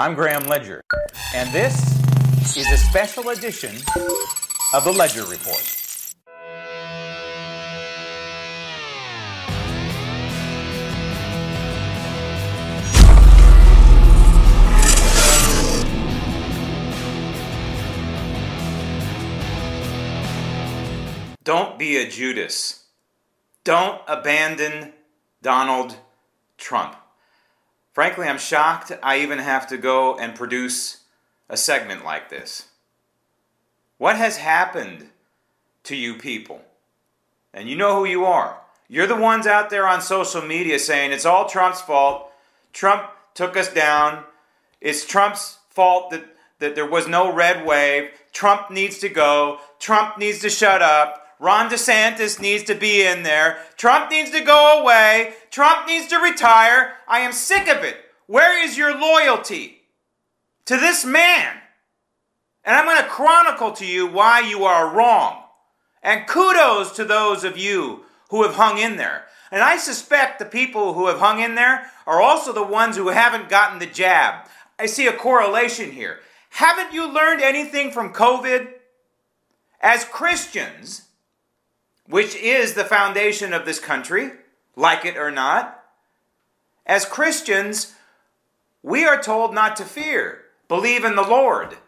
I'm Graham Ledger, and this is a special edition of the Ledger Report. Don't be a Judas. Don't abandon Donald Trump. Frankly, I'm shocked I even have to go and produce a segment like this. What has happened to you people? And you know who you are. You're the ones out there on social media saying it's all Trump's fault. Trump took us down. It's Trump's fault that, that there was no red wave. Trump needs to go. Trump needs to shut up. Ron DeSantis needs to be in there. Trump needs to go away. Trump needs to retire. I am sick of it. Where is your loyalty to this man? And I'm going to chronicle to you why you are wrong. And kudos to those of you who have hung in there. And I suspect the people who have hung in there are also the ones who haven't gotten the jab. I see a correlation here. Haven't you learned anything from COVID? As Christians, which is the foundation of this country, like it or not. As Christians, we are told not to fear, believe in the Lord.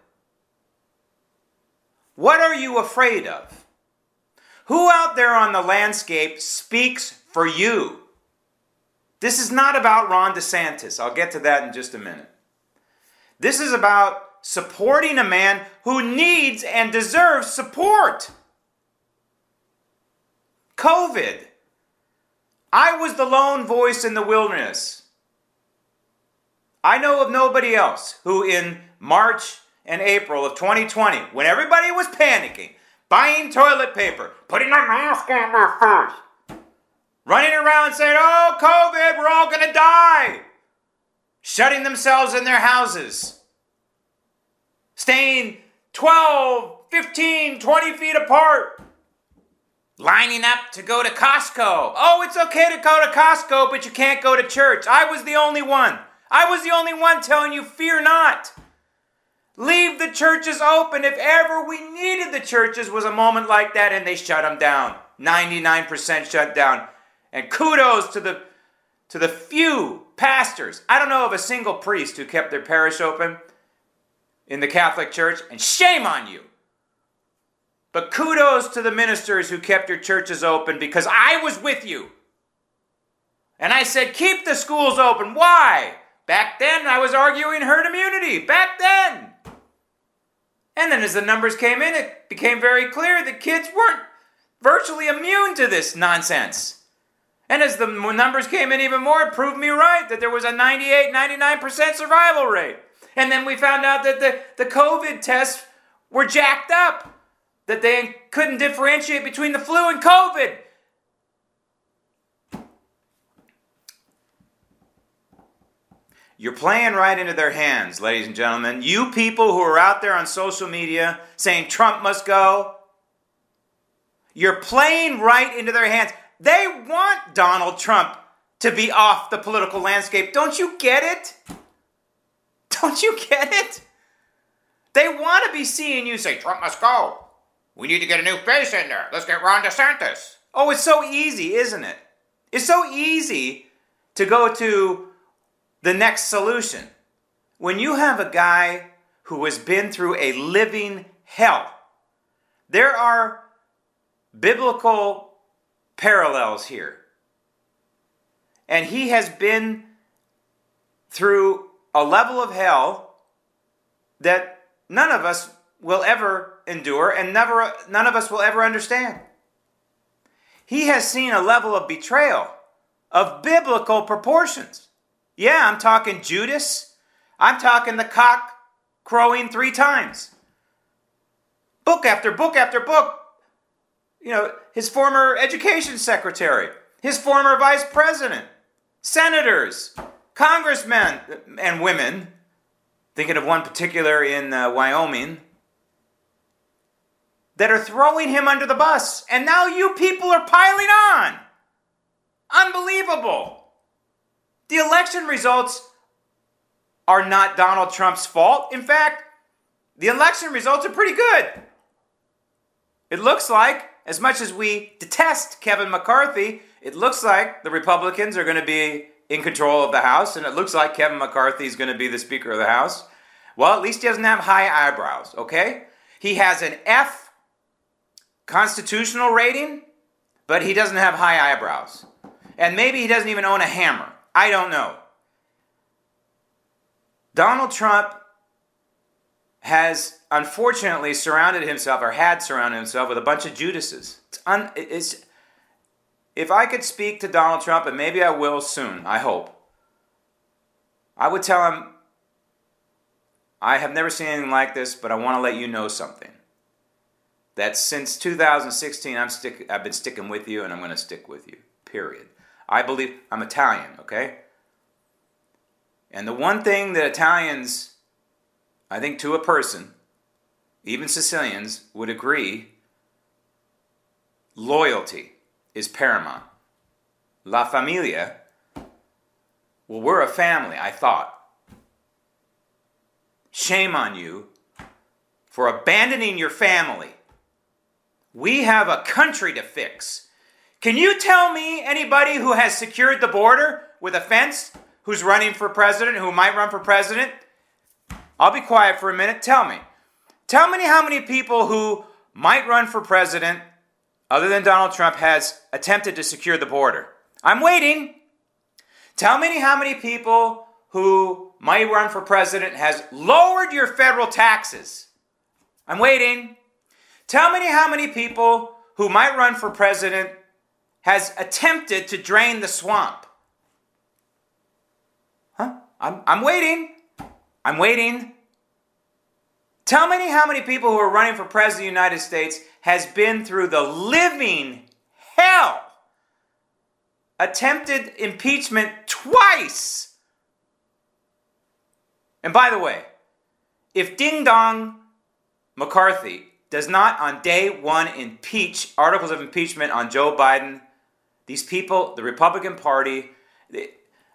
What are you afraid of? Who out there on the landscape speaks for you? This is not about Ron DeSantis. I'll get to that in just a minute. This is about supporting a man who needs and deserves support. COVID. I was the lone voice in the wilderness. I know of nobody else who, in March and April of 2020, when everybody was panicking, buying toilet paper, putting a mask on their face, running around saying, Oh, COVID, we're all going to die, shutting themselves in their houses, staying 12, 15, 20 feet apart lining up to go to Costco. Oh, it's okay to go to Costco, but you can't go to church. I was the only one. I was the only one telling you, fear not. Leave the churches open. If ever we needed the churches, was a moment like that, and they shut them down. 99% shut down. And kudos to the to the few pastors. I don't know of a single priest who kept their parish open in the Catholic Church, and shame on you. But kudos to the ministers who kept your churches open because I was with you. And I said, keep the schools open. Why? Back then, I was arguing herd immunity. Back then. And then as the numbers came in, it became very clear that kids weren't virtually immune to this nonsense. And as the numbers came in even more, it proved me right that there was a 98, 99% survival rate. And then we found out that the, the COVID tests were jacked up that they couldn't differentiate between the flu and COVID. You're playing right into their hands, ladies and gentlemen. You people who are out there on social media saying Trump must go, you're playing right into their hands. They want Donald Trump to be off the political landscape. Don't you get it? Don't you get it? They want to be seeing you say, Trump must go. We need to get a new face in there. Let's get Ron DeSantis. Oh, it's so easy, isn't it? It's so easy to go to the next solution. When you have a guy who has been through a living hell, there are biblical parallels here. And he has been through a level of hell that none of us will ever endure and never none of us will ever understand. He has seen a level of betrayal of biblical proportions. Yeah, I'm talking Judas. I'm talking the cock crowing three times. Book after book after book. You know, his former education secretary, his former vice president, senators, congressmen and women, thinking of one particular in uh, Wyoming, that are throwing him under the bus. And now you people are piling on. Unbelievable. The election results are not Donald Trump's fault. In fact, the election results are pretty good. It looks like, as much as we detest Kevin McCarthy, it looks like the Republicans are going to be in control of the House, and it looks like Kevin McCarthy is going to be the Speaker of the House. Well, at least he doesn't have high eyebrows, okay? He has an F constitutional rating, but he doesn't have high eyebrows. And maybe he doesn't even own a hammer. I don't know. Donald Trump has unfortunately surrounded himself, or had surrounded himself, with a bunch of Judases. It's, un, it's if I could speak to Donald Trump, and maybe I will soon, I hope, I would tell him, I have never seen anything like this, but I want to let you know something. That since 2016, I'm stick, I've been sticking with you, and I'm going to stick with you. Period. I believe I'm Italian, okay? And the one thing that Italians, I think to a person, even Sicilians, would agree loyalty is paramount. La familia, well, we're a family, I thought. Shame on you for abandoning your family. We have a country to fix. Can you tell me anybody who has secured the border with a fence who's running for president, who might run for president? I'll be quiet for a minute. Tell me. Tell me how many people who might run for president, other than Donald Trump, has attempted to secure the border. I'm waiting. Tell me how many people who might run for president has lowered your federal taxes. I'm waiting. Tell me how many people who might run for president has attempted to drain the swamp. Huh? I'm, I'm waiting. I'm waiting. Tell me how many people who are running for president of the United States has been through the living hell, attempted impeachment twice. And by the way, if Ding Dong McCarthy does not on day one impeach articles of impeachment on Joe Biden, these people, the Republican Party, they,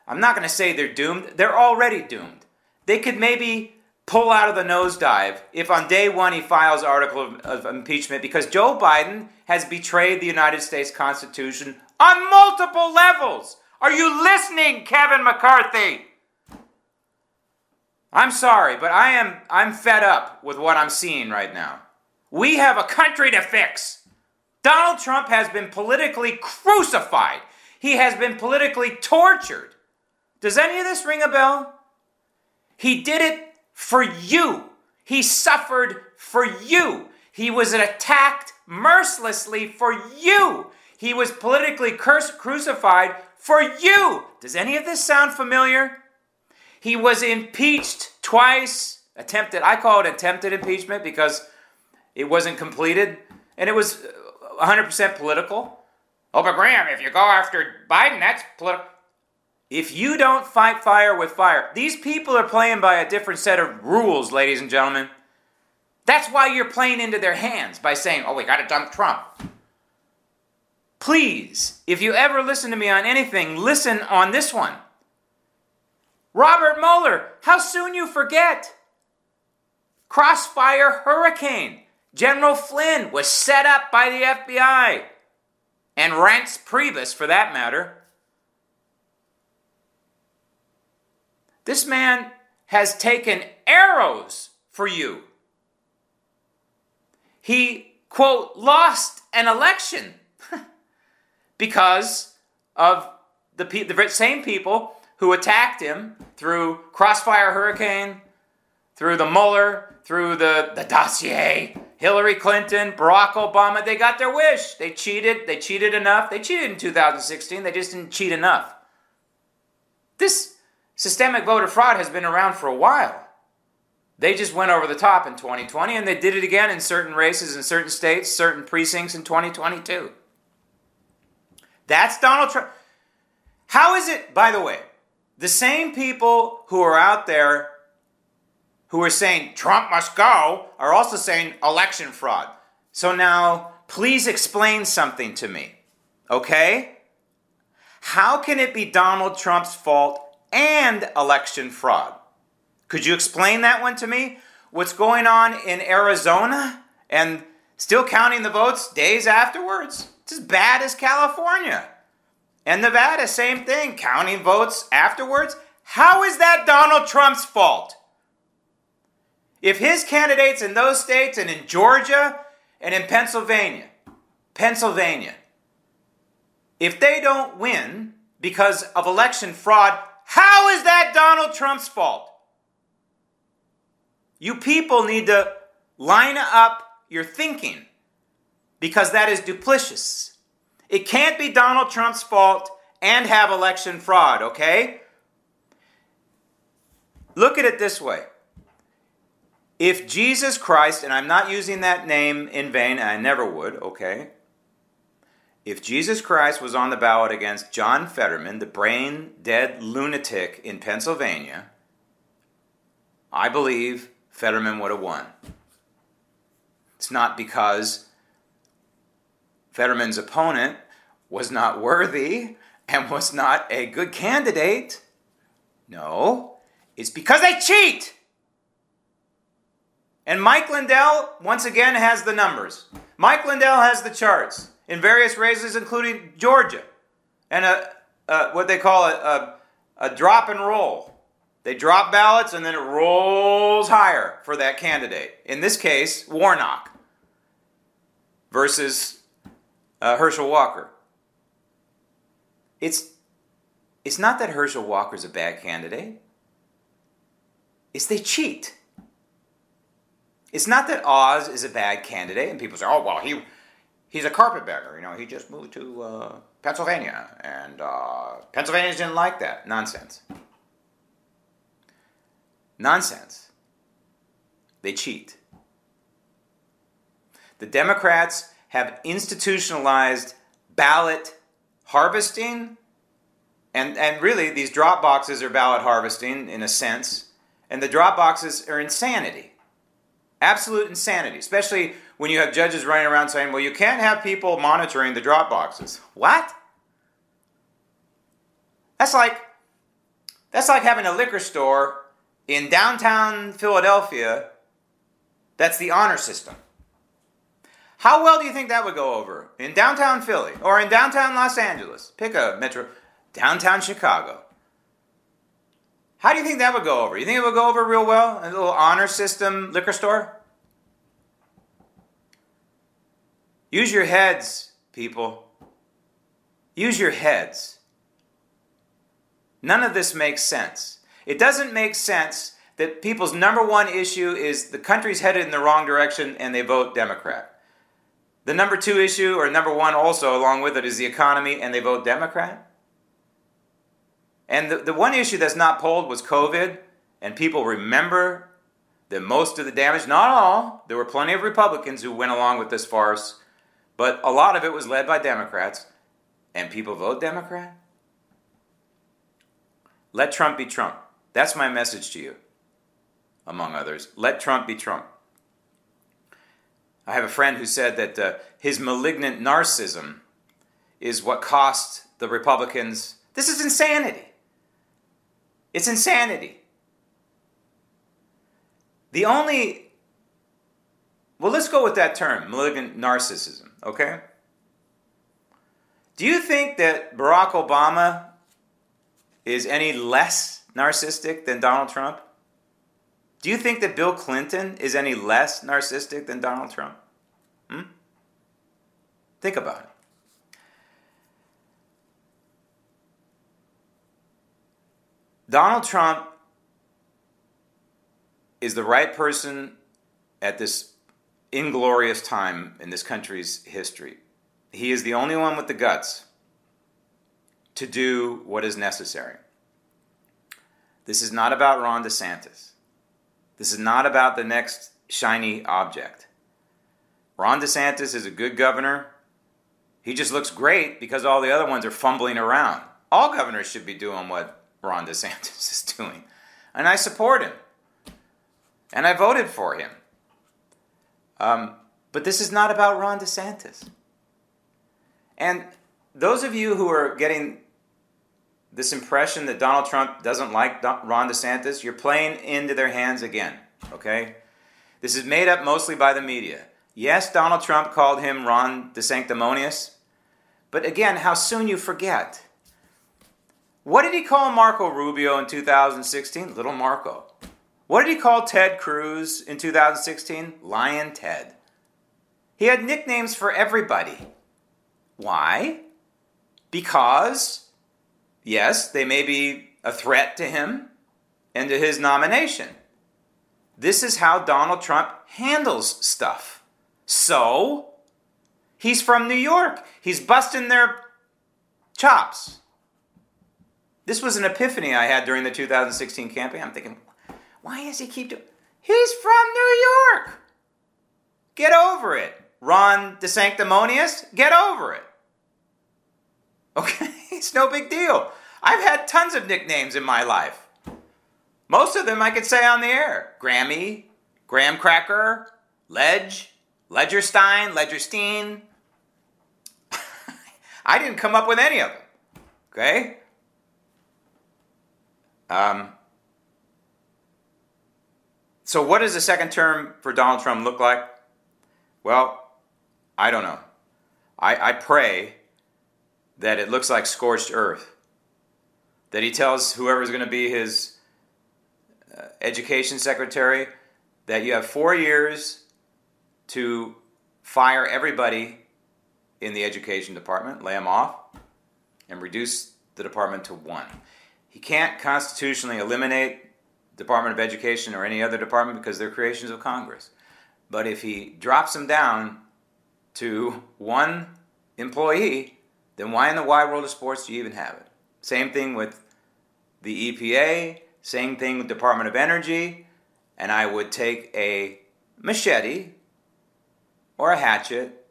I'm not going to say they're doomed. They're already doomed. They could maybe pull out of the nosedive if on day one he files article of, of, impeachment because Joe Biden has betrayed the United States Constitution on multiple levels. Are you listening, Kevin McCarthy? I'm sorry, but I am I'm fed up with what I'm seeing right now. We have a country to fix. Donald Trump has been politically crucified. He has been politically tortured. Does any of this ring a bell? He did it for you. He suffered for you. He was attacked mercilessly for you. He was politically cursed crucified for you. Does any of this sound familiar? He was impeached twice, attempted, I call it attempted impeachment because it wasn't completed, and it was uh, 100% political. Oh, but Graham, if you go after Biden, that's political. If you don't fight fire with fire, these people are playing by a different set of rules, ladies and gentlemen. That's why you're playing into their hands by saying, oh, we got to dump Trump. Please, if you ever listen to me on anything, listen on this one. Robert Mueller, how soon you forget? Crossfire Hurricane. General Flynn was set up by the FBI. And Reince Priebus, for that matter. This man has taken arrows for you. He, quote, lost an election because of the, the same people who attacked him through Crossfire Hurricane, through the Mueller, through the, the dossier, Hillary Clinton, Barack Obama, they got their wish. They cheated. They cheated enough. They cheated in 2016. They just didn't cheat enough. This systemic voter fraud has been around for a while. They just went over the top in 2020 and they did it again in certain races in certain states, certain precincts in 2022. That's Donald Trump. How is it, by the way, the same people who are out there who are saying Trump must go are also saying election fraud. So now, please explain something to me, okay? How can it be Donald Trump's fault and election fraud? Could you explain that one to me? What's going on in Arizona and still counting the votes days afterwards? It's as bad as California. And Nevada, same thing, counting votes afterwards. How is that Donald Trump's fault? If his candidates in those states and in Georgia and in Pennsylvania, Pennsylvania, if they don't win because of election fraud, how is that Donald Trump's fault? You people need to line up your thinking because that is duplicitous. It can't be Donald Trump's fault and have election fraud, okay? Look at it this way. If Jesus Christ, and I'm not using that name in vain, I never would, okay? If Jesus Christ was on the ballot against John Fetterman, the brain dead lunatic in Pennsylvania, I believe Fetterman would have won. It's not because Fetterman's opponent was not worthy and was not a good candidate. No, it's because they cheat. And Mike Lindell, once again, has the numbers. Mike Lindell has the charts in various races, including Georgia, and a, a what they call a, a, a drop and roll. They drop ballots and then it rolls higher for that candidate. In this case, Warnock versus uh, Herschel Walker. It's, it's not that Herschel Walker's a bad candidate, it's they cheat. It's not that Oz is a bad candidate and people say, oh, well, he, he's a carpetbagger. You know, he just moved to uh, Pennsylvania and uh, Pennsylvanians didn't like that. Nonsense. Nonsense. They cheat. The Democrats have institutionalized ballot harvesting, and, and really, these drop boxes are ballot harvesting in a sense, and the drop boxes are insanity. Absolute insanity, especially when you have judges running around saying, well, you can't have people monitoring the drop boxes. What? That's like that's like having a liquor store in downtown Philadelphia, that's the honor system. How well do you think that would go over in downtown Philly or in downtown Los Angeles? Pick a metro, downtown Chicago. How do you think that would go over? You think it would go over real well? A little honor system liquor store? Use your heads, people. Use your heads. None of this makes sense. It doesn't make sense that people's number one issue is the country's headed in the wrong direction and they vote Democrat. The number two issue, or number one also along with it, is the economy and they vote Democrat. And the, the one issue that's not polled was COVID, and people remember that most of the damage, not all, there were plenty of Republicans who went along with this farce, but a lot of it was led by Democrats, and people vote Democrat. Let Trump be Trump. That's my message to you, among others. Let Trump be Trump. I have a friend who said that uh, his malignant narcissism is what cost the Republicans. This is insanity. It's insanity. The only. Well, let's go with that term, malignant narcissism, okay? Do you think that Barack Obama is any less narcissistic than Donald Trump? Do you think that Bill Clinton is any less narcissistic than Donald Trump? Hmm? Think about it. Donald Trump is the right person at this inglorious time in this country's history. He is the only one with the guts to do what is necessary. This is not about Ron DeSantis. This is not about the next shiny object. Ron DeSantis is a good governor. He just looks great because all the other ones are fumbling around. All governors should be doing what Ron DeSantis is doing. And I support him. And I voted for him. Um, but this is not about Ron DeSantis. And those of you who are getting this impression that Donald Trump doesn't like Ron DeSantis, you're playing into their hands again, okay? This is made up mostly by the media. Yes, Donald Trump called him Ron DeSanctimonious, but again, how soon you forget. What did he call Marco Rubio in 2016? Little Marco. What did he call Ted Cruz in 2016? Lyin' Ted. He had nicknames for everybody. Why? Because, yes, they may be a threat to him and to his nomination. This is how Donald Trump handles stuff. So, he's from New York. He's busting their chops. This was an epiphany I had during the 2016 campaign. I'm thinking, why does he keep doing? He's from New York. Get over it. Ron DeSanctimonious, get over it. Okay, it's no big deal. I've had tons of nicknames in my life. Most of them I could say on the air. Grammy, Graham Cracker, Ledge, Ledgerstein, Ledgerstein. I didn't come up with any of them. Okay? Um, so, what does the second term for Donald Trump look like? Well, I don't know. I, I pray that it looks like scorched earth. That he tells whoever's going to be his uh, education secretary that you have four years to fire everybody in the education department, lay them off, and reduce the department to one. He can't constitutionally eliminate Department of Education or any other department because they're creations of Congress. But if he drops them down to one employee, then why in the wide world of sports do you even have it? Same thing with the EPA, same thing with Department of Energy, and I would take a machete or a hatchet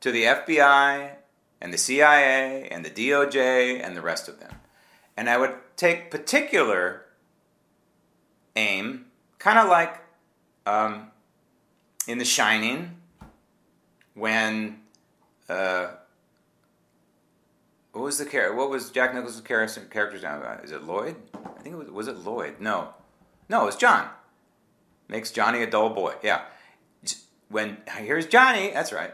to the FBI and the CIA and the DOJ and the rest of them. And I would take particular aim, kind of like um, in The Shining, when uh, what was the character? What was Jack Nicholson's character's name? Is it Lloyd? I think it was. Was it Lloyd? No, no, it was John. Makes Johnny a dull boy. Yeah. When here's Johnny, that's right.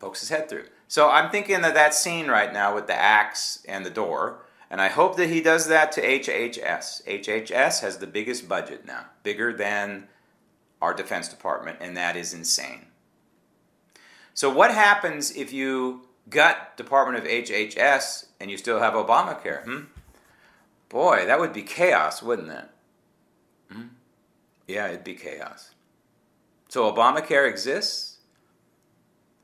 Pokes his head through. So I'm thinking of that scene right now with the axe and the door and I hope that he does that to HHS. HHS has the biggest budget now, bigger than our Defense Department, and that is insane. So, what happens if you gut Department of HHS and you still have Obamacare? Hmm? Boy, that would be chaos, wouldn't it? Hmm? Yeah, it'd be chaos. So, Obamacare exists,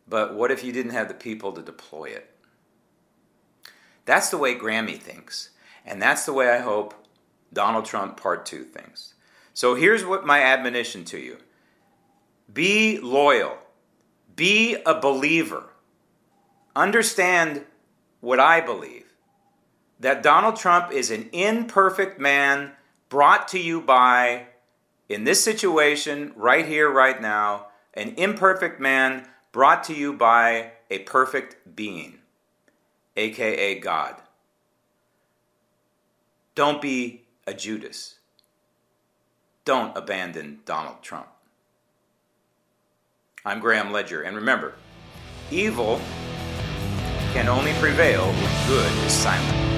but what if you didn't have the people to deploy it? That's the way Grammy thinks. And that's the way I hope Donald Trump Part 2 thinks. So here's what my admonition to you. Be loyal, be a believer, understand what I believe. That Donald Trump is an imperfect man brought to you by, in this situation, right here, right now, an imperfect man brought to you by a perfect being aka God. Don't be a Judas. Don't abandon Donald Trump. I'm Graham Ledger, and remember, evil can only prevail when good is silent.